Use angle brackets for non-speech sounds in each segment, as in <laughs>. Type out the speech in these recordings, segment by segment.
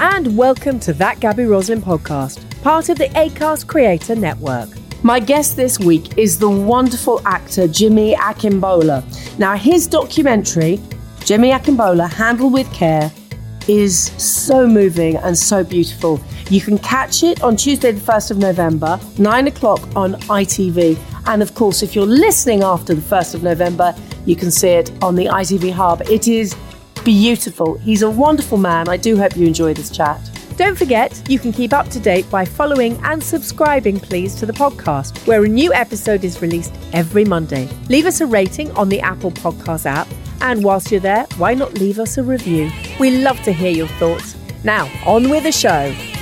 And welcome to That Gabby Roslin podcast, part of the ACAST Creator Network. My guest this week is the wonderful actor Jimmy Akingbola. Now, his documentary, Jimmy Akingbola, Handle with Care, is so moving and so beautiful. You can catch it on Tuesday, the 1st of November, 9 o'clock on ITV. And of course, if you're listening after the 1st of November, you can see it on the ITV Hub. It is beautiful. He's a wonderful man. I do hope you enjoy this chat. Don't forget, you can keep up to date by following and subscribing, please, to the podcast, where a new episode is released every Monday. Leave us a rating on the Apple Podcast app, and whilst you're there, why not leave us a review? We love to hear your thoughts. Now, on with the show.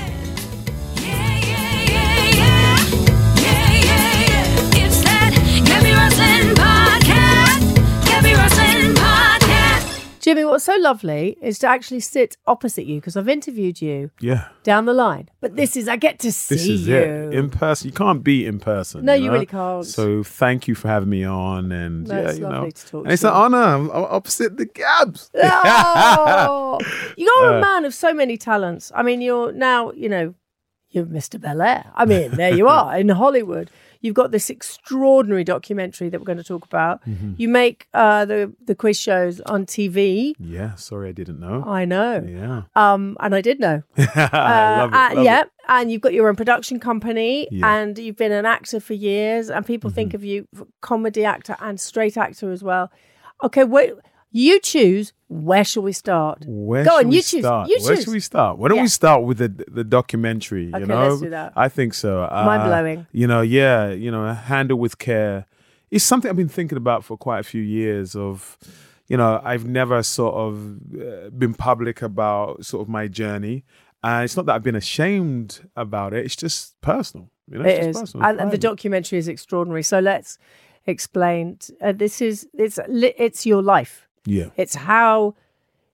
Jimmy, what's so lovely is to actually sit opposite you because I've interviewed you Yeah. down the line. But this is, I get to see This is you. it. In person. You can't be in person. No, you know? really can't. So thank you for having me on. And No, yeah, it's you know. to talk and it's to an honor. I'm opposite the Gabs. Oh, <laughs> you're a Uh, man of so many talents. I mean, you're now, you know, you're Mr. Bel Air. I mean, there you <laughs> are in Hollywood. You've got this extraordinary documentary that we're going to talk about. Mm-hmm. You make uh, the the quiz shows on TV. Yeah. Sorry, I didn't know. I know, Yeah. um, and I did know. <laughs> I Uh, love it. uh, yeah, it. and you've got your own production company, Yeah. Mm-hmm. and you've been an actor for years, and people think of you comedy actor and straight actor as well. Okay, wait, you choose. Where shall we start? Where Go on, you choose. start? You Where choose. should we start? Why don't Yeah. we start with the the documentary? Okay, know, let's do that. I think so. Uh, Mind-blowing. You know, yeah. You know, handle with care. It's something I've been thinking about for quite a few years. Of, you know, I've never sort of uh, been public about sort of my journey, and it's not that I've been ashamed about it. It's just personal. You know, It it's is, just personal. and, and the documentary is extraordinary. So let's explain. Uh, this is it's it's your life. Yeah. It's how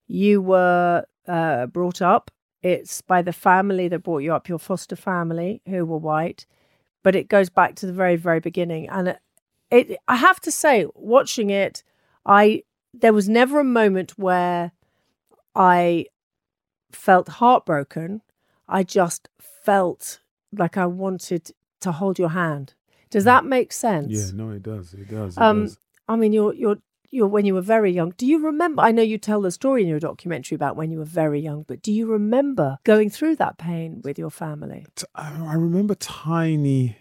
you were uh, brought up. It's by the family that brought you up, your foster family who were white. But it goes back to the very, very beginning. And it, it I have to say, watching it, I there was never a moment where I felt heartbroken. I just felt like I wanted to hold your hand. Does that make sense? Yeah. No, it does. It does. It Um, does. I mean, you're you're you're when you were very young. Do you remember? I know you tell the story in your documentary about when you were very young, but do you remember going through that pain with your family? I remember tiny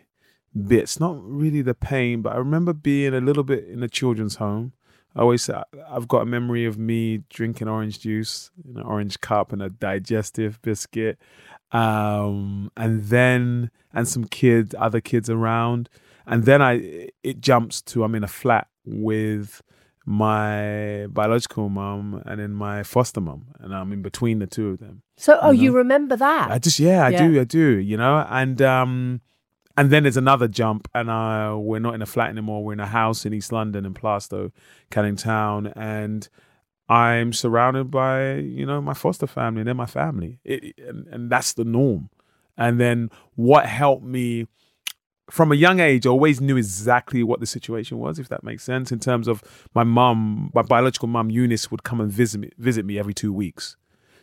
bits, not really the pain, but I remember being a little bit in a children's home. I always say I've got a memory of me drinking orange juice in an orange cup and a digestive biscuit, um, and then and some kids, other kids around, and then I it jumps to I'm in a flat with my biological mom and then my foster mom, and I'm in between the two of them. So, oh, You you remember that? I just yeah, I Yeah. do, I do, you know, and um, and then there's another jump, and uh, we're not in a flat anymore. We're in a house in East London, in Plaistow, Canning Town, and I'm surrounded by you know my foster family. and then my family, it, and, and that's the norm. And then what helped me from a young age, I always knew exactly what the situation was, if that makes sense. In terms of my mum, my biological mum Eunice would come and visit me, visit me every two weeks.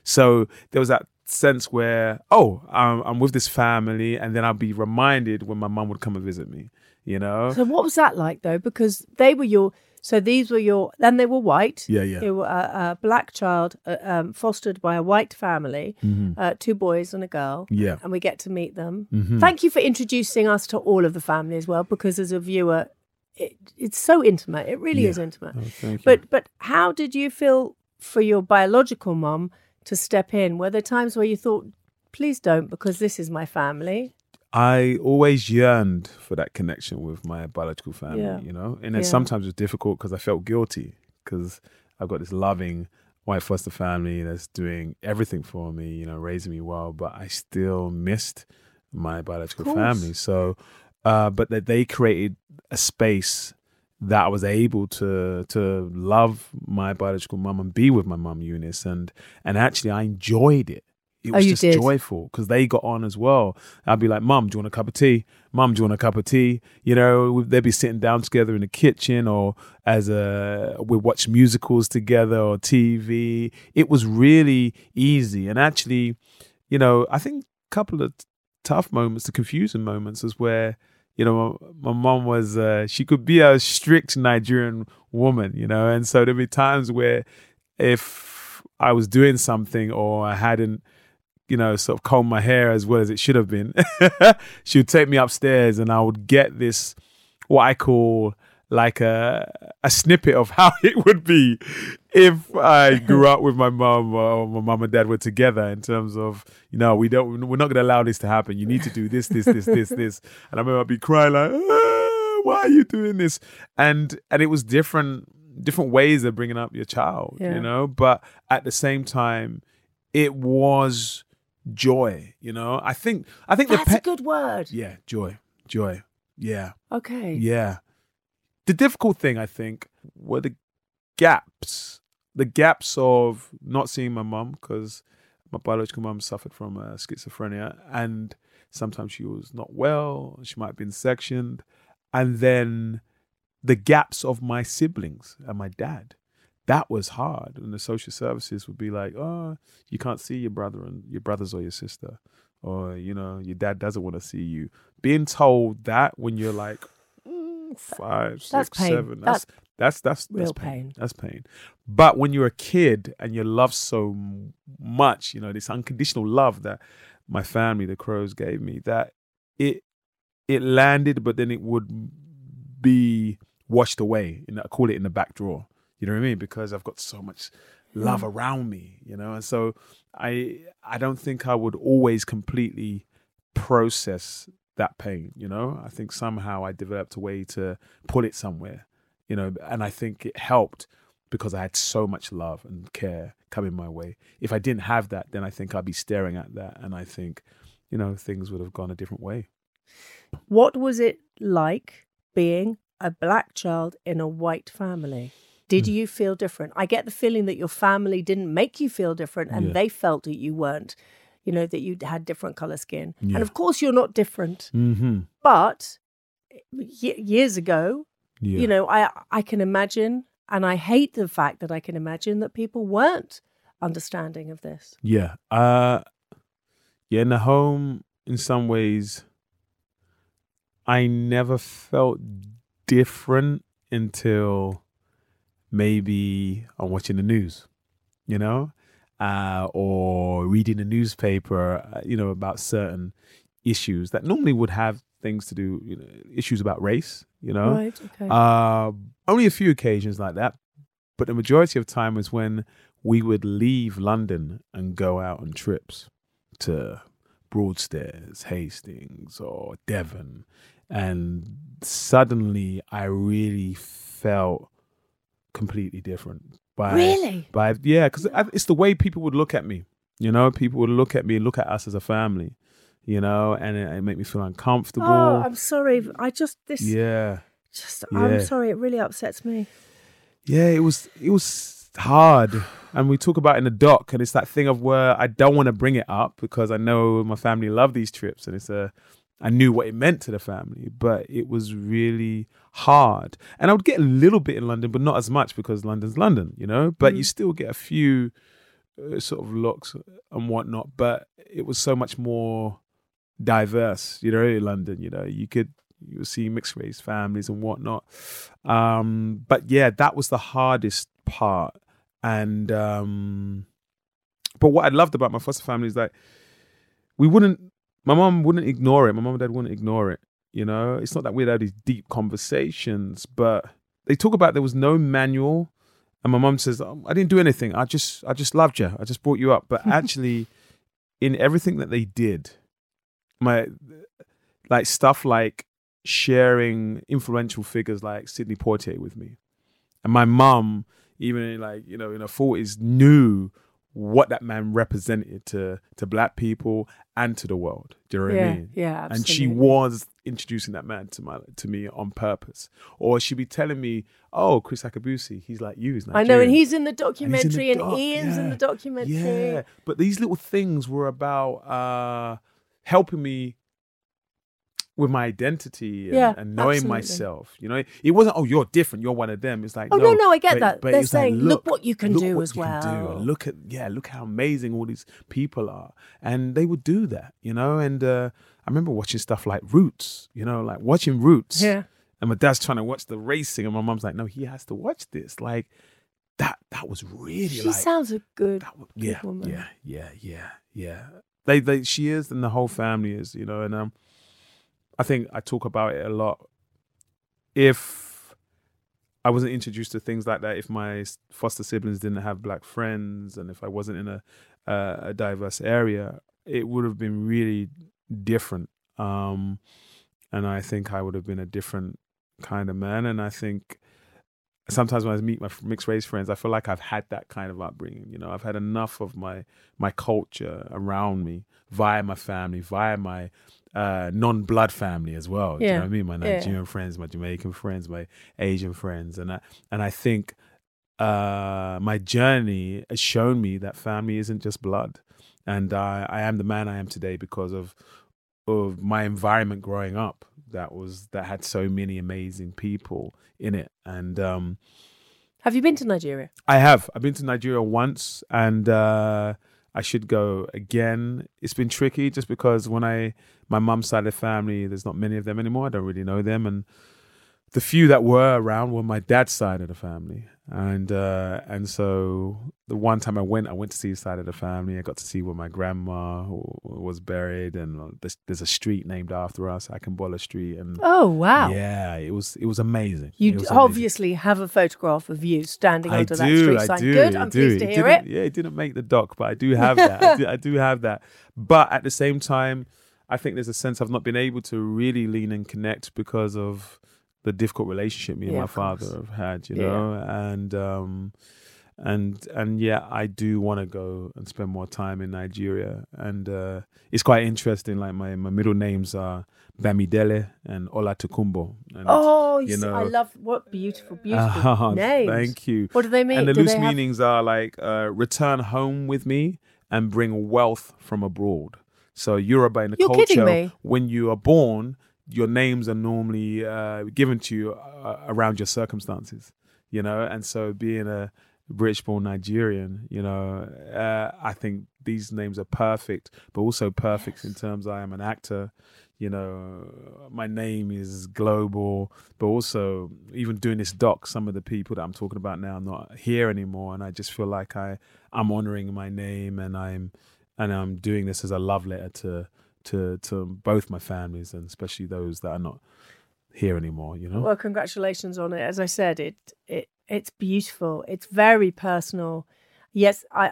So there was that sense where, oh, I'm, I'm with this family, and then I'd be reminded when my mum would come and visit me. You know, So, what was that like though? Because they were your So these were your, then they were white. Yeah, yeah. They were a, a black child uh, um, fostered by a white family, uh, two boys and a girl. Mm-hmm. Yeah. And we get to meet them. Thank you for introducing us to all of the family as well, because as a viewer, it, it's so intimate. It really Yeah. is intimate. Oh. But but how did you feel for your biological mom to step in? Were there times where you thought, please don't, because this is my family? I always yearned for that connection with my biological family, Yeah. you know, and it Yeah. sometimes was difficult because I felt guilty because I've got this loving white foster family that's doing everything for me, you know, raising me well, but I still missed my biological family. So, uh, but that they created a space that I was able to to love my biological mum and be with my mum Eunice, and and actually I enjoyed it. It Oh, was you just did? joyful because they got on as well. I'd be like, "Mum, do you want a cup of tea? Mum, do you want a cup of tea?" You know, they'd be sitting down together in the kitchen, or as a we watch musicals together or TV. It was really easy, and actually, you know, I think a couple of tough moments, the confusing moments, is where you know my, my mom was uh, she could be a strict Nigerian woman, you know, and so there'd be times where if I was doing something or I hadn't you know, sort of comb my hair as well as it should have been. <laughs> she would take me upstairs and I would get this, what I call like a, a snippet of <laughs> how it would be if I grew up with my mum or my mum and dad were together in terms of, you know, we don't, we're not going to allow this to happen. You need to do this, this, this, this, this. And I remember I'd be crying like, "Ah, why are you doing this? And, and it was different, different ways of bringing up your child, Yeah. you know, but at the same time, it was joy you know i think i think That's the a good word. yeah joy joy yeah Okay. yeah the difficult thing i think were the gaps the gaps of not seeing my mum because my biological mum suffered from uh, schizophrenia and sometimes she was not well she might have been sectioned and then the gaps of my siblings and my dad that was hard and the social services would be like oh you can't see your brother and your brothers or your sister or you know your dad doesn't want to see you being told that when you're like mm, five six That's pain. seven that's that's that's, that's Real pain. pain. that's pain but when you're a kid and you love so much you know this unconditional love that my family the crows gave me that it it landed but then it would be washed away in I call it in the back drawer you know what I mean? Because I've got so much love mm. around me, you know, and so I I don't think I would always completely process that pain, you know. I think somehow I developed a way to put it somewhere, you know, and I think it helped because I had so much love and care coming my way. If I didn't have that, then I think I'd be staring at that, and I think, you know, things would have gone a different way. What was it like being a black child in a white family? Did Hmm. you feel different? I get the feeling that your family didn't make you feel different and Yeah. they felt that you weren't, you know, that you had different color skin. Yeah. And of course, you're not different. Mm-hmm. But y- years ago, Yeah. you know, I, I can imagine, and I hate the fact that I can imagine that people weren't understanding of this. Yeah. Uh yeah, in the home in some ways I never felt different until maybe I'm watching the news, you know? Uh or reading a newspaper, uh, you know, about certain issues that normally would have things to do, you know, issues about race, you know? Right. Okay. Uh, only a few occasions like that, but the majority of time was when we would leave London and go out on trips to Broadstairs, Hastings, or Devon, and suddenly I really felt completely different. By, Really? By yeah, because it's the way people would look at me. You know, people would look at me, look at us as a family. You know, and it, it made me feel uncomfortable. oh, I'm sorry. I just, this, yeah. just, Yeah. I'm sorry. It really upsets me. Yeah, it was it was hard. And we talk about in the doc, and it's that thing of where I don't want to bring it up because I know my family love these trips, and it's a I knew what it meant to the family, but it was really hard. And I would get a little bit in London, but not as much because London's London, you know. But you still get a few uh, sort of looks and whatnot. But it was so much more diverse, you know, in London. You know, you could you'll see mixed race families and whatnot. Um, but yeah, that was the hardest part. And um, but what I loved about my foster family is that we wouldn't. My mom wouldn't ignore it. My mom and dad wouldn't ignore it. You know, it's not that we'd had these deep conversations, but they talk about there was no manual. And my mom says, oh, "I didn't do anything. I just, I just loved you. I just brought you up." But <laughs> actually, in everything that they did, my like stuff like sharing influential figures like Sidney Poitier with me, and my mum, even in like you know in her forties, knew what that man represented to to black people and to the world. Do you know what Yeah, I mean? yeah, absolutely. And she was introducing that man to my to me on purpose, or she'd be telling me, "Oh, Kriss Akabusi, he's like you. He's I know, and he's in the And documentary, the and, doc, Ian's in the documentary. Yeah, but these little things were about uh helping me with my identity and, Yeah, and knowing absolutely. myself. You know, it wasn't oh you're different, you're one of them. It's like Oh, no, no, I get that. They're it's saying, look what you can look do as can do, well. look at yeah, look how amazing all these people are, and they would do that. You know, and uh, I remember watching stuff like Roots. You know, like watching Roots. Yeah. And my dad's trying to watch the racing, and my mom's like, "No, he has to watch this." Like that. That was really She like sounds a good, that w- good yeah, woman. yeah, yeah, yeah, yeah. They, they, she is, and the whole family is, you know. And um, I think I talk about it a lot. If I wasn't introduced to things like that, if my foster siblings didn't have black friends, and if I wasn't in a uh, a diverse area, it would have been really different. Um, and I think I would have been a different kind of man. And I think sometimes when I meet my mixed race friends, I feel like I've had that kind of upbringing. You know, I've had enough of my my culture around me via my family, via my uh, non-blood family as well. Do you know what I mean? My Yeah. Nigerian friends, my Jamaican friends, my Asian friends, and I and I think uh, my journey has shown me that family isn't just blood, and I, I am the man I am today because of of my environment growing up that was that had so many amazing people in it and um Have you been to Nigeria? I have I've been to Nigeria once and uh I should go again it's been tricky just because when I my mum's side of the family there's not many of them anymore I don't really know them and the few that were around were my dad's side of the family and uh and so the one time I went I went to see his side of the family I got to see where my grandma was buried and uh, there's, there's a street named after us Akingbola Street and Oh wow! yeah it was it was amazing You It was amazing. obviously have a photograph of you standing I under that street sign. do, Good. I I'm do. pleased to hear it. didn't- Yeah, it didn't make the doc, but I do have that. I, do, I do have that. <laughs> But at the same time, I think there's a sense I've not been able to really lean and connect because of the difficult relationship me and Yeah, my father course. have had, you Yeah. know, and um, and and yeah, I do want to go and spend more time in Nigeria, and uh, it's quite interesting. Like my my middle names are Bamidele and Olatukumbo. And, Oh, you know, I love what beautiful, <laughs> beautiful Ah, names. Thank you. What do they mean? And the Do loose they have- meanings are like uh, return home with me and bring wealth from abroad. So Yoruba in the You're culture, when you are born, your names are normally uh, given to you uh, around your circumstances, you know. And so being a British-born Nigerian, you know, uh, I think these names are perfect, but also perfect in terms I am an actor. You know, my name is global, but also even doing this doc, some of the people that I'm talking about now are not here anymore, and I just feel like I I'm honoring my name and I'm and I'm doing this as a love letter to to to both my families and especially those that are not here anymore. You know, Well, congratulations on it. As I said, it it it's beautiful. It's very personal. Yes, I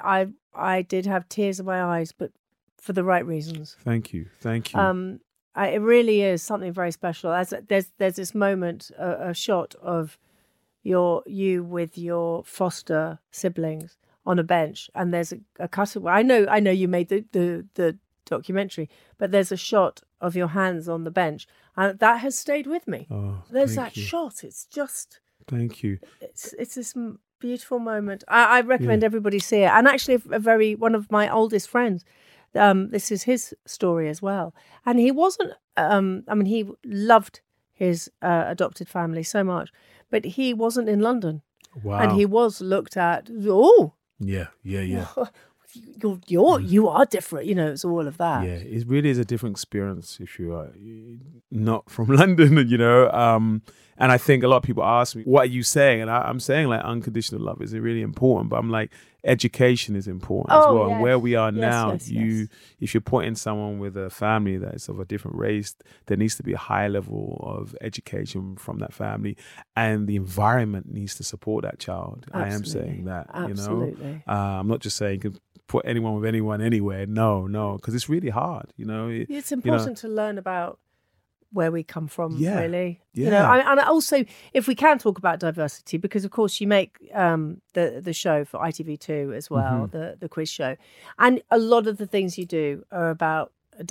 I I did have tears in my eyes, but for the right reasons. thank you, thank you. Um, I, it really is something very special. As there's there's this moment, a, a shot of your you with your foster siblings on a bench, and there's a, a cutaway. I know I know you made the, the the documentary, but there's a shot of your hands on the bench, and that has stayed with me. oh, There's that you. shot. It's just Thank you. it's it's this beautiful moment. I, I recommend everybody see it. And actually, a very one of my oldest friends. Um, this is his story as well, and he wasn't. Um, I mean, he loved his uh, adopted family so much, but he wasn't in London, Wow. and he was looked at. Oh, yeah, yeah, yeah. <laughs> you're you're you are different. You know, it's all of that. Yeah, it really is a different experience if you are not from <laughs> London, you know. Um, and I think a lot of people ask me, "What are you saying?" And I, I'm saying like unconditional love is really important, but I'm like education is important as Oh, well. yes. And where we are Yes, now, yes, you if you're putting someone with a family that is of a different race, there needs to be a high level of education from that family, and the environment needs to support that child. I am saying that, Absolutely. you know. Uh, I'm not just saying put anyone with anyone anywhere. No, no, because it's really hard. You know, It- It's you know, important to learn about where we come from, Yeah. really. You Yeah. know, I, and also if we can talk about diversity, because of course you make um, the the show for ITV2 as well, Mm-hmm. the the quiz show, and a lot of the things you do are about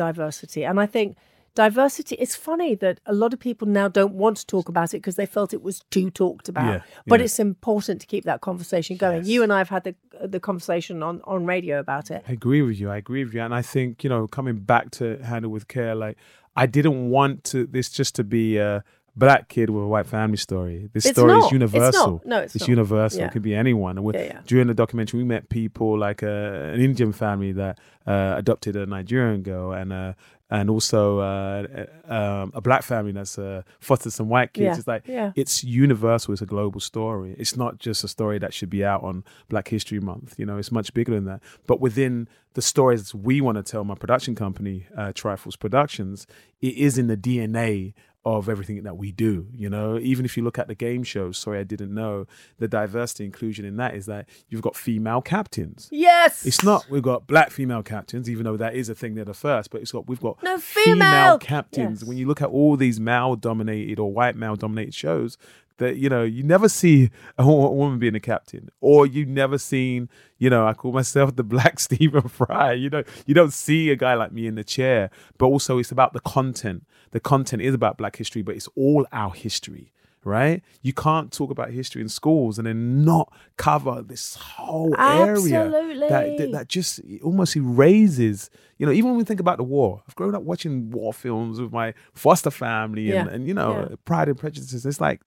diversity. And I think diversity. It's funny that a lot of people now don't want to talk about it because they felt it was too talked about. Yeah, But yeah. it's important to keep that conversation going. You and I have had the the conversation on on radio about it. I agree with you. I agree with you. And I think, you know, coming back to Handle with Care, like, I didn't want to this just to be a black kid with a white family story. This It's story not. is It's universal. not. No, it's not. universal. Yeah. It could be anyone. And Yeah, yeah. During the documentary, we met people like uh, an Indian family that uh, adopted a Nigerian girl and uh, and also uh, um, a black family that's uh, fostered some white kids. Yeah, It's like yeah. it's universal. It's a global story. It's not just a story that should be out on Black History Month. You know, it's much bigger than that. But within the stories we want to tell, my production company, uh, Triforce Productions, it is in the DNA of everything that we do. You know, even if you look at the game shows, sorry, I didn't know the diversity inclusion in that is that you've got female captains. Yes, It's not we've got black female captains, even though that is a thing they're the first, but it's got we've got No, female- captains. Yes. When you look at all these male dominated or white male dominated shows, that you know, you never see a woman being a captain. Or you never seen, you know, I call myself the black <laughs> Stephen Fry. You know, you don't see a guy like me in the chair. But also it's about the content. The content is about black history, but it's all our history right? You can't talk about history in schools and then not cover this whole area Absolutely. that, that that just almost erases. You know, even when we think about the war, I've grown up watching war films with my foster family and, Yeah. and you know, Yeah. Pride and Prejudice. It's like,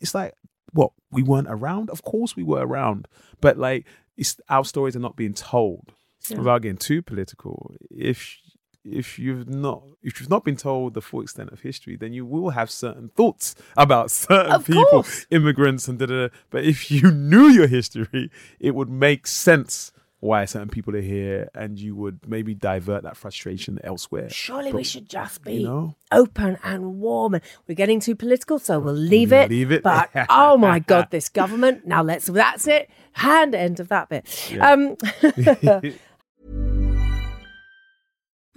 it's like what we weren't around. Of course, we were around, but like, it's our stories are not being told. Without getting too political, if if you've not if you've not been told the full extent of history, then you will have certain thoughts about <laughs> certain Of people, course. immigrants, and da da. da. But if you knew your history, it would make sense why certain people are here, and you would maybe divert that frustration elsewhere. Surely But, we should just be you know? open and warm. And we're getting too political, so we'll leave it. Leave it. But <laughs> oh my god, this government. Now let's. That's it. Hand end of that bit. Um, <laughs> <laughs>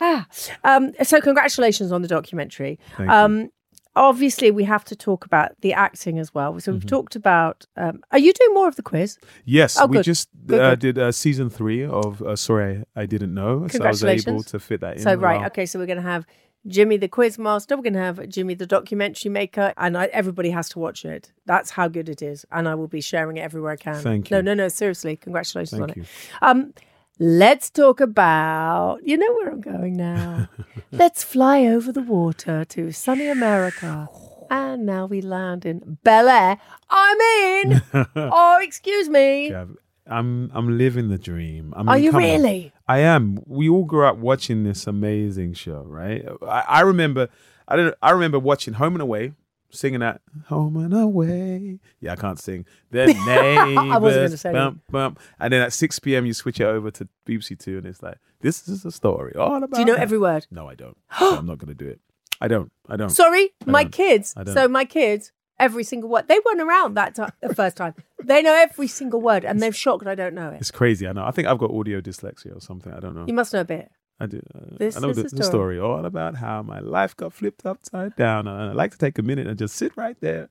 Ah, um, so congratulations on the documentary. Um, obviously, we have to talk about the acting as well. So we've Mm-hmm. talked about. Um, are you doing more of the quiz? Yes, Oh, we good. just Good, uh, good. did uh, season three of uh, Sorry, I Didn't Know. So I was able to fit that in. So right, okay. So we're going to have Jimmy the quiz master. We're going to have Jimmy the documentary maker, and I, everybody has to watch it. That's how good it is, and I will be sharing it everywhere I can. Thank you. no, no. no. Seriously, congratulations on Thank you. it. Um, let's talk about. You know where I'm going now. <laughs> let's fly over the water to sunny America. <sighs> And now we land in Bel Air. I mean, <laughs> oh, excuse me. Yeah, I'm I'm living the dream. I mean, Are you come on. really? I am. We all grew up watching this amazing show, right? I, I remember. I don't. I remember watching Home and Away, singing that Home and Away. Yeah, I can't sing. Then neighbors, <laughs> I wasn't gonna say bump, bump, and then at six p.m. you switch it over to BBC Two, and it's like this is a story all about. Do you know that." every word? No, I don't. <gasps> So I'm not going to do it. I don't. I don't. Sorry, I my don't. kids. So my kids, every single word. They weren't around that time, the first time. They know every single word, and they're shocked I don't know it. It's crazy. I know. I think I've got audio dyslexia or something. I don't know. You must know a bit. I do. Uh, This I know is the, the story. all about how my life got flipped upside down. And I'd like to take a minute and just sit right there,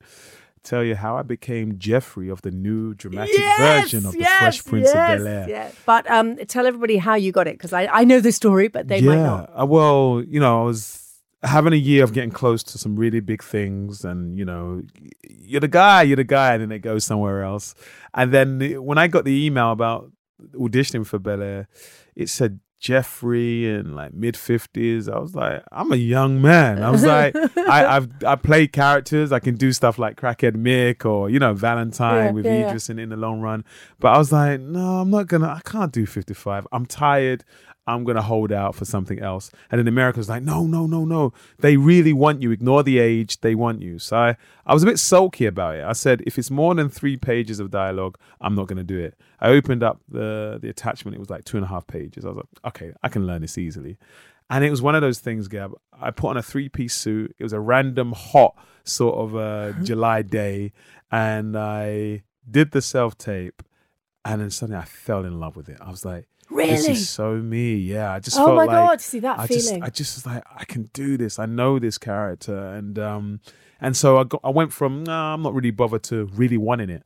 tell you how I became Jeffrey of the new dramatic version of the Fresh Prince yes, of Bel Air. yes. But um, tell everybody how you got it because I, I know the story, but they might not. Uh, well, you know, I was having a year of getting close to some really big things, and you know, you're the guy, you're the guy, and then it goes somewhere else. And then when I got the email about auditioning for Bel Air, it said Jeffrey in like mid fifties. I was like, I'm a young man. I was like, <laughs> I, I've I played characters. I can do stuff like Crackhead Mick or you know Valentine Yeah, with yeah, yeah. Idris in, in the long run. But I was like, no, I'm not gonna. I can't do 55. I'm tired. I'm gonna hold out for something else. And then America was like, no, no, no, no. They really want you. Ignore the age. They want you. So I, I was a bit sulky about it. I said, if it's more than three pages of dialogue, I'm not gonna do it. I opened up the the attachment. It was like two and a half pages. I was like, okay, I can learn this easily. And it was one of those things, Gab. I put on a three piece suit. It was a random hot sort of uh, <laughs> July day, and I did the self tape. And then suddenly I fell in love with it. I was like, this Really? is so me. Yeah, I just Oh felt my like God, see that I feeling. Just, I just was like, I can do this. I know this character, and um, and so I got, I went from nah, I'm not really bothered to really wanting it,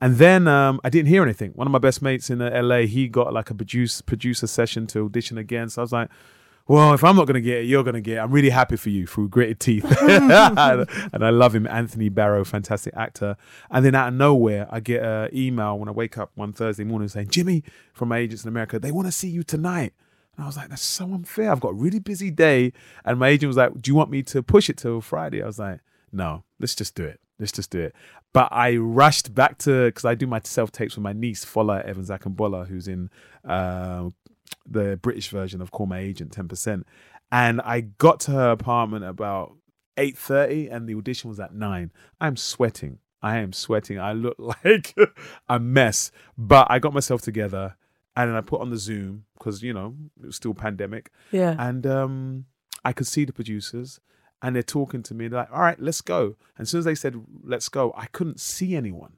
and then um, I didn't hear anything. One of my best mates in uh, LA, he got like a produce producer session to audition again. So I was like. Well, if I'm not gonna get it, you're gonna get it. I'm really happy for you through gritted teeth, <laughs> and I love him, Anthony Barrow, fantastic actor. And then out of nowhere, I get an email when I wake up one Thursday morning saying, "Jimmy from my agents in America, they want to see you tonight." And I was like, that's so unfair. I've got a really busy day. And my agent was like, do you want me to push it till Friday? I was like, no, let's just do it. Let's just do it. But I rushed back to, because I do my self tapes with my niece, Fola Evans Akingbola, who's in uh, the British version of Call My Agent 10%. And I got to her apartment about 8.30 and the audition was at 9. I'm sweating. I am sweating. I look <laughs> like a mess. But I got myself together and then I put on the Zoom because you know it was still pandemic, Yeah. and um, I could see the producers, and they're talking to me. They're like, "All right, let's go." And as soon as they said "Let's go," I couldn't see anyone,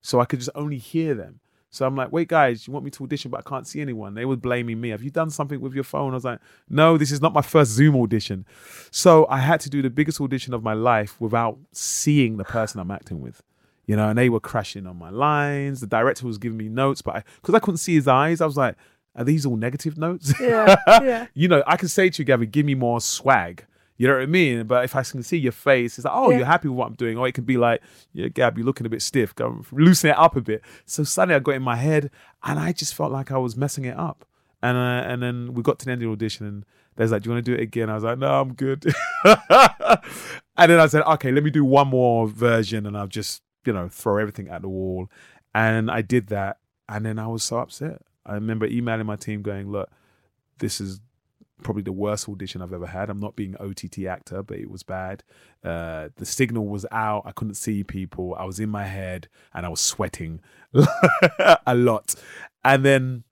so I could just only hear them. So I'm like, "Wait, guys, you want me to audition, but I can't see anyone." They were blaming me. Have you done something with your phone? I was like, "No, this is not my first Zoom audition." So I had to do the biggest audition of my life without seeing the person I'm acting with you know, and they were crashing on my lines. The director was giving me notes, but because I, couldn't see his eyes, I was like, "Are these all negative notes?" Yeah, <laughs> yeah. you know, I can say to you, Gabby, give me more swag. You know what I mean? But if I can see your face, it's like, "Oh, Yeah. you're happy with what I'm doing," or it can be like, "Yeah, Gab, you're looking a bit stiff. Go loosen it up a bit." So suddenly, I got in my head, and I just felt like I was messing it up. And uh, and then we got to the end of the audition, and there's like, "Do you want to do it again?" I was like, "No, I'm good." <laughs> and then I said, "Okay, let me do one more version," and I'll just you know throw everything at the wall. And I did that, and then I was so upset. I remember emailing my team, going, "Look, this is." Probably the worst audition I've ever had. I'm not being OTT actor, but it was bad. Uh, the signal was out. I couldn't see people. I was in my head and I was sweating <laughs> a lot. And then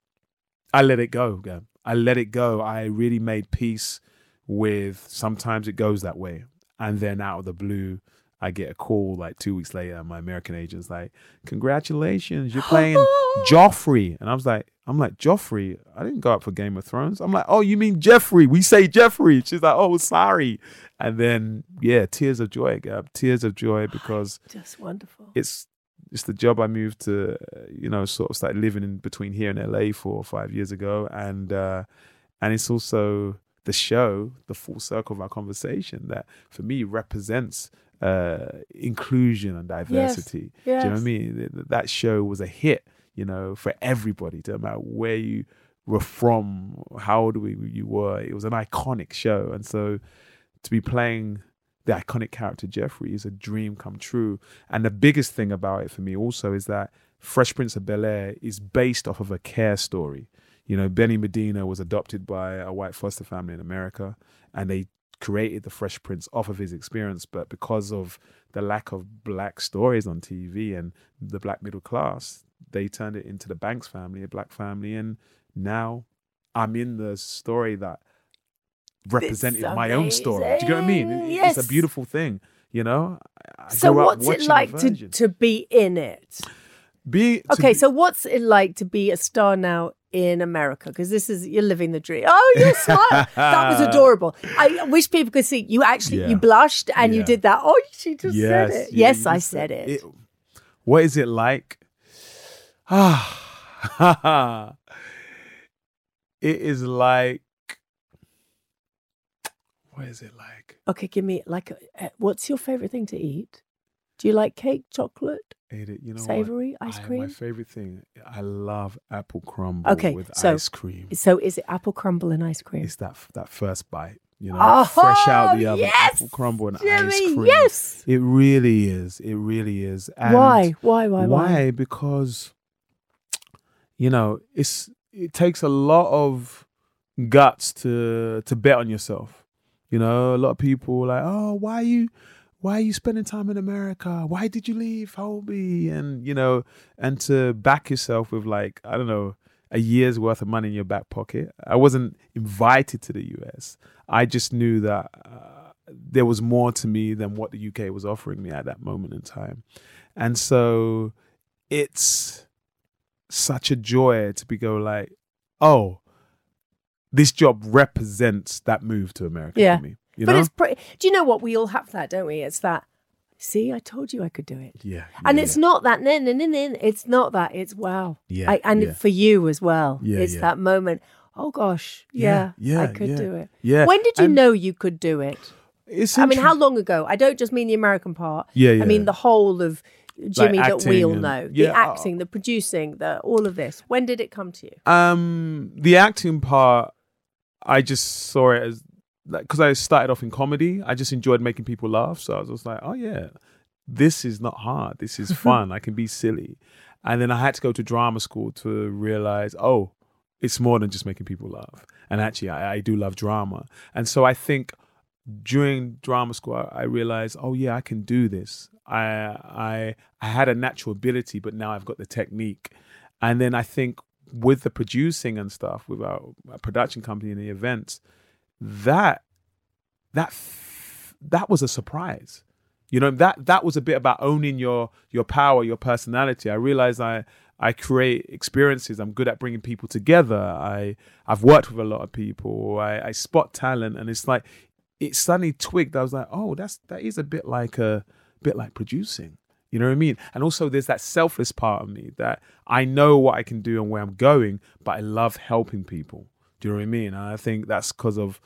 I let it go. I let it go. I really made peace with sometimes it goes that way. And then out of the blue, I get a call like two weeks later. My American agent's like, Congratulations, you're playing <laughs> Joffrey. And I was like, I'm like, Joffrey? I didn't go up for Game of Thrones. I'm like, Oh, you mean Jeffrey? We say Jeffrey. She's like, Oh, sorry. And then, yeah, tears of joy, Gab. Tears of joy <sighs> because Just wonderful. it's it's the job I moved to, uh, you know, sort of started living in between here and LA four or five years ago, and uh, and it's also the show, the full circle of our conversation, that for me represents uh, inclusion and diversity. Do you know what I mean? Th- th- That show was a hit, you know, for everybody, no matter where you were from, how old we, you were. It was an iconic show. And so to be playing the iconic character Jeffrey is a dream come true. And the biggest thing about it for me also is that Fresh Prince of Bel Air is based off of a care story. You know, Benny Medina was adopted by a white foster family in America, and they created the Fresh Prince off of his experience. But because of the lack of black stories on TV and the black middle class, they turned it into the Banks family, a black family, and now I'm in the story that represented my own story. Do you get what I mean? It- It's a beautiful thing, you know. I So what's it like to to be in it? be Okay, be- so what's it like to be a star now in America? Because this is you're living the dream. Oh, you're smart. that was <laughs> adorable. I wish people could see you. Actually, Yeah. you blushed and you did that. Oh, she just said it. yeah, yes, you I said it. What is it like? Ah, <sighs> it is like. What is it like? Okay, give me like, a, uh, what's your favorite thing to eat? Do you like cake, chocolate? Ate it, you know what? Savory ice I- My favorite thing. I love apple crumble Okay, with so ice cream. So is it apple crumble and ice cream? It's that that first bite, you know, Oh, fresh out oh, the oven, yes, apple crumble and ice cream. yes. it really is. It really is. And Why? Why? Why? Why? Why? Because you know it's it takes a lot of guts to to bet on yourself. You know, a lot of people like, oh, why you why are you spending time in America? Why did you leave Holby? And you know, and to back yourself with like I don't know a year's worth of money in your back pocket. I wasn't invited to the US. I just knew that uh, there was more to me than what the UK was offering me at that moment in time, and so it's such a joy to be go like, oh, this job represents that move to America Yeah. for me. You but know? it's pretty. Do you know what? We all have that, don't we? It's that. See, I told you I could do it. yeah, And yeah, it's not that, no, no, no, no. It's not that. It's wow. Yeah, I, and yeah. for you as well. Yeah, it's yeah. that moment. Oh gosh, yeah, Yeah, I could yeah. do it. Yeah, When did you and- know you could do it? It's I mean, how long ago? I don't just mean the American part. Yeah, yeah. I mean the whole of Jimmy that we all and- know. yeah, the uh, acting, the producing, the all of this. When did it come to you? Um, the acting part, I just saw it as like because I started off in comedy. I just enjoyed making people laugh, so I was just like, oh yeah, this is not hard. This is <laughs> fun. I can be silly. And then I had to go to drama school to realize, oh, it's more than just making people laugh. And actually, I, I do love drama. And so I think during drama school, I, I realized, oh yeah, I can do this. I I I had a natural ability, but now I've got the technique. And then I think with the producing and stuff, with our, our production company and the events, that that that was a surprise. You know that that was a bit about owning your your power, your personality. I realized I I create experiences. I'm good at bringing people together. I I've worked with a lot of people. I, I spot talent, and it's like it suddenly twigged. I was like, oh, that's that is a bit like a bit like producing. You know what I mean? And also, there's that selfless part of me that I know what I can do and where I'm going, but I love helping people. Do you know what I mean? And I think that's because of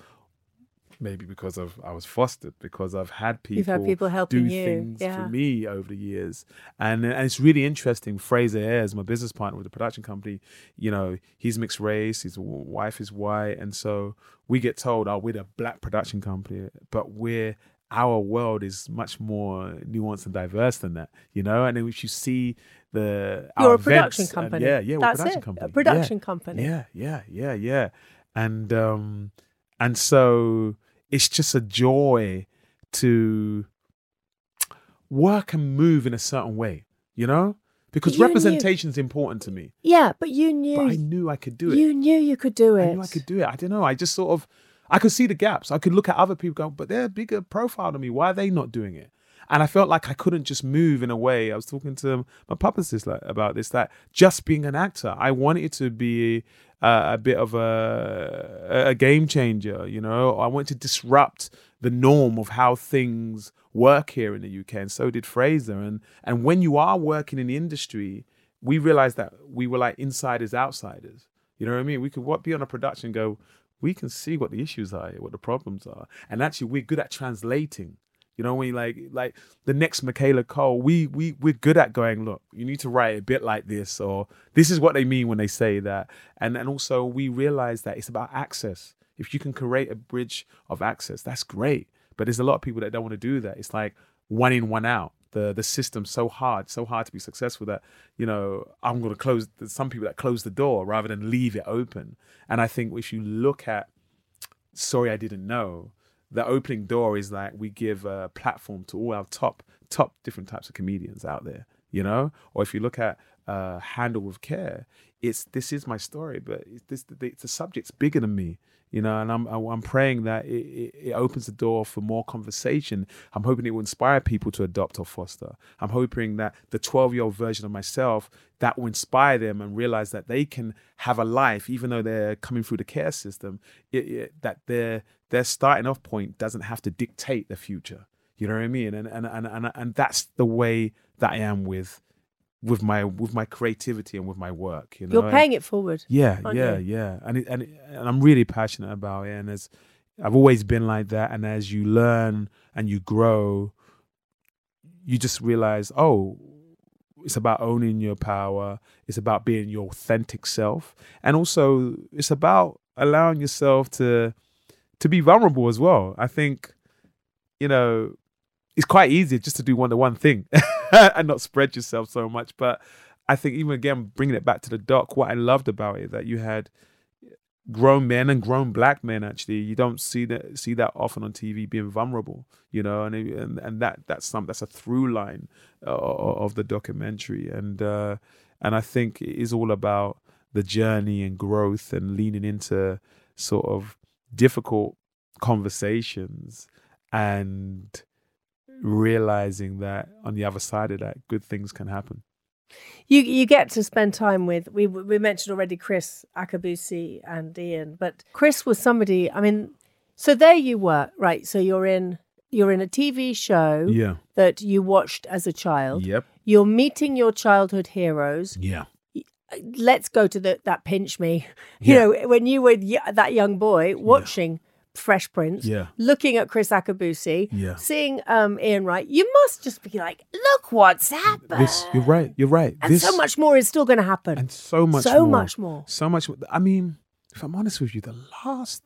maybe because of I was fostered because I've had people You've had people helping do you, things yeah. for me over the years, and and it's really interesting. Fraser Ayres, my business partner with the production company, you know, he's mixed race, his wife is white, and so we get told, "Oh, we're a black production company," but we're our world is much more nuanced and diverse than that, you know. And then if you see the You're our a production company. yeah, yeah, we're That's a production it, a company, production Yeah. company. Yeah, yeah, yeah, yeah, and um, and so it's just a joy to work and move in a certain way, you know, because representation is important to me. Yeah, but you knew But I knew I could do it. you knew you could do it. I knew I could do it. I don't know. I just sort of, I could see the gaps. I could look at other people go, but they're a bigger profile than me. Why are they not doing it? And I felt like I couldn't just move in a way. I was talking to my publicist about this, that just being an actor, I wanted to be uh, a bit of a, a game changer. You know, I wanted to disrupt the norm of how things work here in the UK, and so did Fraser. And and when you are working in the industry, we realized that we were like insiders, outsiders. You know what I mean? We could what be on a production go, we can see what the issues are, what the problems are, and actually we're good at translating. You know, when like like the next Michaela Coel, we we we're good at going, look, you need to write a bit like this, or this is what they mean when they say that. And and also we realize that it's about access. If you can create a bridge of access, that's great. But there's a lot of people that don't want to do that. It's like one in, one out. The the system's so hard, so hard to be successful that, you know, I'm gonna close there's some people that close the door rather than leave it open. And I think if you look at sorry I didn't know, the opening door is like we give a platform to all our top top different types of comedians out there, you know. Or if you look at uh, Handle with Care, it's this is my story, but it's this the, the subject's bigger than me, you know. And I'm I'm praying that it, it, opens the door for more conversation. I'm hoping it will inspire people to adopt or foster. I'm hoping that the 12 year old version of myself that will inspire them and realize that they can have a life even though they're coming through the care system. It, it, that their their starting off point doesn't have to dictate the future. You know what I mean? And and and and, and that's the way that I am with with my with my creativity and with my work. You know, You're paying it forward. yeah, yeah, you? yeah, and it, and it, and I'm really passionate about it. And as I've always been like that, and as you learn and you grow, you just realize, oh, it's about owning your power. It's about being your authentic self, and also it's about allowing yourself to to be vulnerable as well. I think, you know, it's quite easy just to do one to one thing <laughs> and not spread yourself so much. But I think even again, bringing it back to the doc, what I loved about it that you had grown men and grown black men. Actually, you don't see that see that often on TV being vulnerable, you know, and and and that that's some that's a through line uh, of the documentary, and uh, and I think it is all about the journey and growth and leaning into sort of difficult conversations and realizing that on the other side of that good things can happen You you get to spend time with we we mentioned already Kriss Akabusi and Ian, but Kriss was somebody. I mean, so there you were, right? So you're in you're in a TV show yeah that you watched as a child. yep You're meeting your childhood heroes. yeah Let's go to the that pinch me. <laughs> You Yeah. know, when you were y- that young boy watching Fresh Prince, Yeah. looking at Kriss Akabusi, Yeah. seeing um, Ian Wright, you must just be like, look what's happened. this you're right you're right and this so much more is still going to happen. and so much So more. much more. so much more. i mean if i'm honest with you the last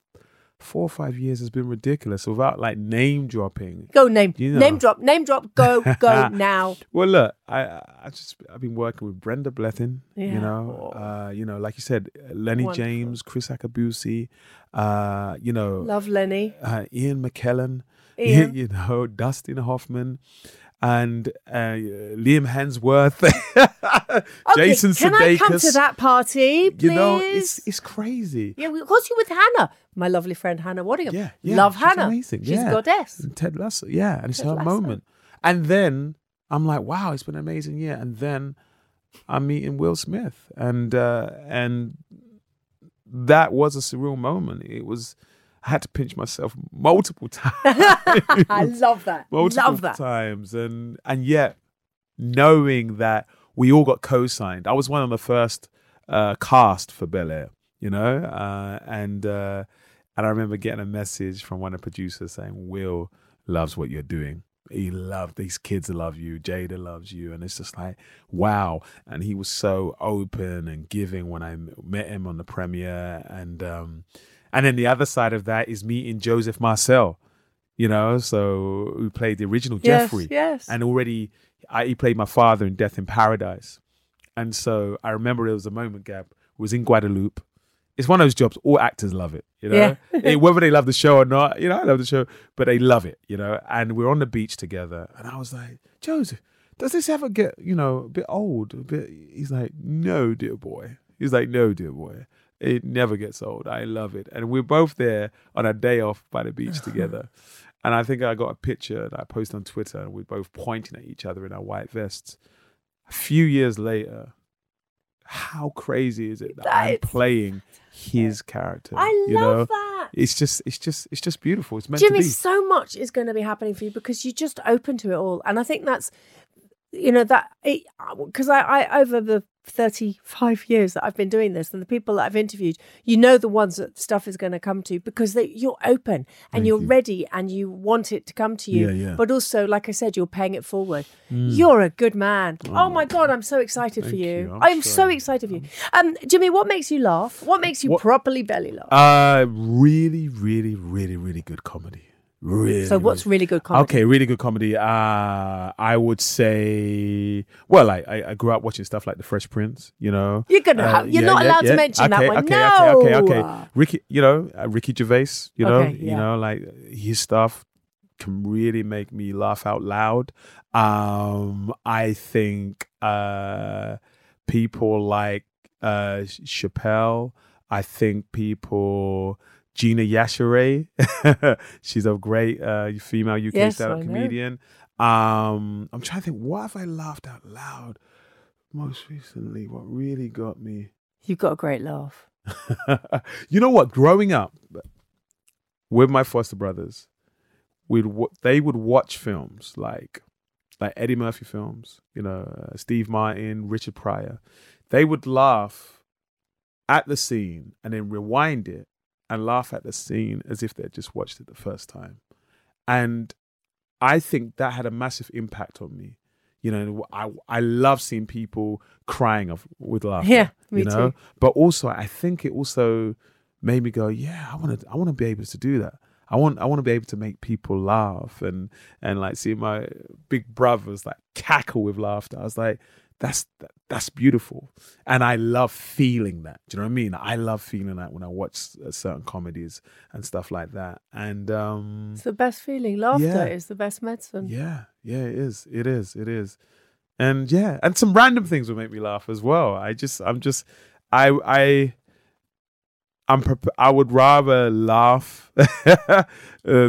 four or five years has been ridiculous without like name dropping Go name You know. name drop name drop go go <laughs> now. Well, look, I I just I've been working with Brenda Blethyn. Yeah. You know, uh, you know, like you said, Lenny Wonderful. James, Kriss Akabusi, uh, you know, Love Lenny. uh, Ian McKellen, Ian. <laughs> you know, Dustin Hoffman, and uh, Liam Hemsworth, <laughs> Okay, Jason can Sudeikis. I come to that party, please? You know, it's it's crazy. yeah, of course you with Hannah, my lovely friend Hannah Waddingham. Yeah, yeah, love she's Hannah. Amazing. She's yeah. a goddess. And Ted Lasso, yeah, and it's Ted her Lasso. moment. And then I'm like, wow, it's been an amazing year. And then I'm meeting Will Smith, and uh, and that was a surreal moment. It was. I had to pinch myself multiple <laughs> times. I love that. <laughs> multiple love that. times, and and yet knowing that we all got co-signed. I was one of the first uh, cast for Bel Air, you know, uh, and uh, and I remember getting a message from one of the producers saying, "Will loves what you're doing." He loved these kids love you. Jada loves you, and it's just like wow. And he was so open and giving when I met him on the premiere, and um, and then the other side of that is meeting Joseph Marcell, you know, so who played the original Yes, Geoffrey, yes. and already I, he played my father in Death in Paradise, and so I remember it was a moment, Gab, was in Guadeloupe. It's one of those jobs all actors love it, you know, Yeah. Whether they love the show or not. You know, I love the show, but they love it, you know. And we're on the beach together, and I was like, Joseph, does this ever get you know a bit old? A bit? He's like, No, dear boy. He's like, No, dear boy. It never gets old. I love it. And we're both there on a day off by the beach <laughs> together. And I think I got a picture that I posted on Twitter, and we're both pointing at each other in our white vests. A few years later, how crazy is it that I'm playing his character? I you love know? that. It's just, it's just, it's just beautiful. It's meant Jimmy, to be. so much is going to be happening for you because you're just open to it all, and I think that's, you know, that because I, I over the 35 years that I've been doing this and the people that I've interviewed, you know the ones that stuff is going to come to because they, you're open and Thank you're you. ready and you want it to come to you. Yeah, yeah. But also, like I said, you're paying it forward. You're a good man. Oh, my God, I'm so excited for you. you. I'm I'm so excited for you. Um, Jimmy, what makes you laugh? What makes you What- properly belly laugh? Uh, really, really, really, really good comedy. Really. so, what's really good comedy? Okay, really good comedy. Uh, I would say, well, I, I I grew up watching stuff like The Fresh Prince. You know, You're gonna Uh, have- you're not allowed to mention that okay, one. Okay, okay, okay, okay. Ricky, you know, uh, Ricky Gervais. You know, Okay, you know, like his stuff can really make me laugh out loud. Um, I think uh, people like uh, Chappelle. I think people. Gina Yashere, <laughs> she's a great uh, female UK Yes, stand-up I know. comedian. Um, I'm trying to think, what have I laughed out loud most recently? What really got me? You've got a great laugh. <laughs> you know what? Growing up with my foster brothers, we'd wa- they would watch films like like Eddie Murphy films, you know, uh, Steve Martin, Richard Pryor. They would laugh at the scene and then rewind it and laugh at the scene as if they'd just watched it the first time. And I think that had a massive impact on me. You know, I I love seeing people crying of with laughter. Yeah, me you know? too. But also, I think it also made me go, yeah, I want to, I want to be able to do that. I want, I want to be able to make people laugh and and like see my big brothers like cackle with laughter. I was like, that's that's beautiful, and I love feeling that. Do you know what I mean? I love feeling that when I watch uh, certain comedies and stuff like that. And um, It's the best feeling. Laughter Yeah. is the best medicine. yeah, yeah, it is. It is. It is. And yeah, and some random things will make me laugh as well. I just, I'm just, I, I, I'm, prep- I would rather laugh <laughs> uh,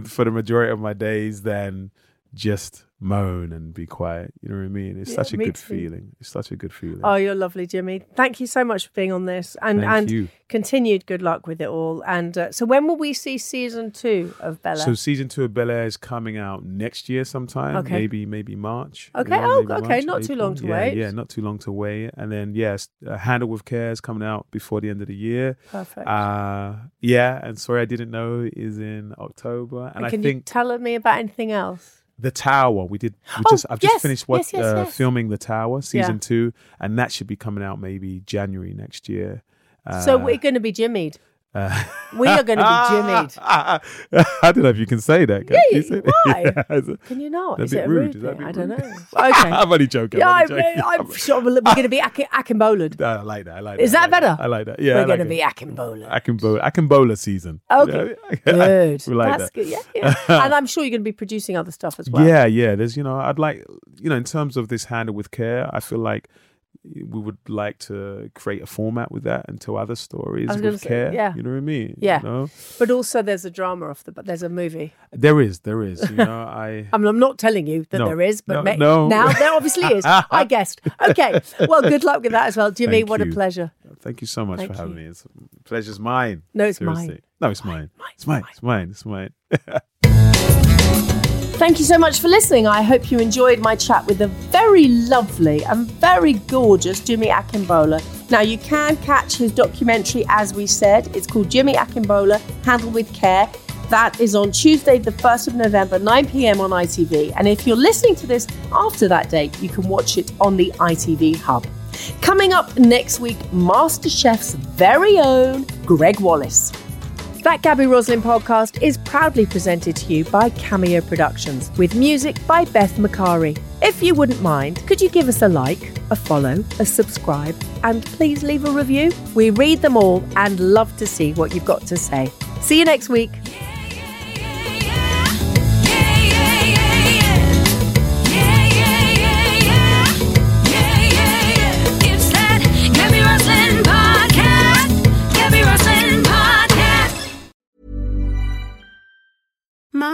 for the majority of my days than just moan and be quiet. You know what I mean? It's Yeah, such a good too. feeling. It's such a good feeling. Oh, you're lovely, Jimmy. Thank you so much for being on this, and Thank and you. continued good luck with it all. And uh, so, when will we see season two of Bel Air? So season two of Bel Air is coming out next year sometime. Okay. Maybe maybe March. Okay. Oh, maybe okay. Not too long to yeah, wait. Yeah, not too long to wait. And then yes, uh, Handle with Care is coming out before the end of the year. Perfect. Uh yeah, and Sorry I Didn't Know is in October. And, and I can think you tell me about anything else? The Tower, we did we Oh, just I've just finished what yes, yes, uh, yes. filming The Tower season Yeah. 2 and that should be coming out maybe January next year. Uh, so we're going to be Jimmyed. Uh, We are going to be Jimmyed. <laughs> I don't know if you can say that. Can Yeah, you say that? why? <laughs> Yeah, is it- Can you not? That Is it rude? rude Is that a thing? I don't know. <laughs> Okay. I'm only joking. yeah, I'm I'm, only joking. I'm sure we're going to be Ak- Akingbola'd. I like that. I like that. Is that like better? I like that. Yeah, We're like going to be Akingbola. Akingbola, Akingbola season. Okay, good. we like That's that. good. Yeah, yeah. and I'm sure you're going to be producing other stuff as well. Yeah, yeah. There's, you know, I'd like, you know, in terms of this handle with care, I feel like we would like to create a format with that and tell other stories with say, care. yeah. You know what I mean? Yeah. You know? But also, there's a drama off the. But there's a movie. There is, there is. You know, <laughs> I. I mean, I'm not telling you that No. there is, but No, ma- no. now there obviously is. I <laughs> guessed. Okay. Well, good luck with that as well, Jimmy. Thank what a pleasure. Thank you so much Thank for having you. me. It's pleasure's mine. No, it's Seriously. mine. No, it's mine. It's mine. It's mine. It's mine. <laughs> Thank you so much for listening. I hope you enjoyed my chat with the very lovely and very gorgeous Jimmy Akingbola. Now, you can catch his documentary, as we said. It's called Jimmy Akingbola Handle with Care. That is on Tuesday, the 1st of November, 9 pm on ITV. And if you're listening to this after that date, you can watch it on the ITV Hub. Coming up next week, MasterChef's very own Gregg Wallace. That Gaby Roslin podcast is proudly presented to you by Cameo Productions with music by Beth Macari. If you wouldn't mind, could you give us a like, a follow, a subscribe, and please leave a review? We read them all and love to see what you've got to say. See you next week.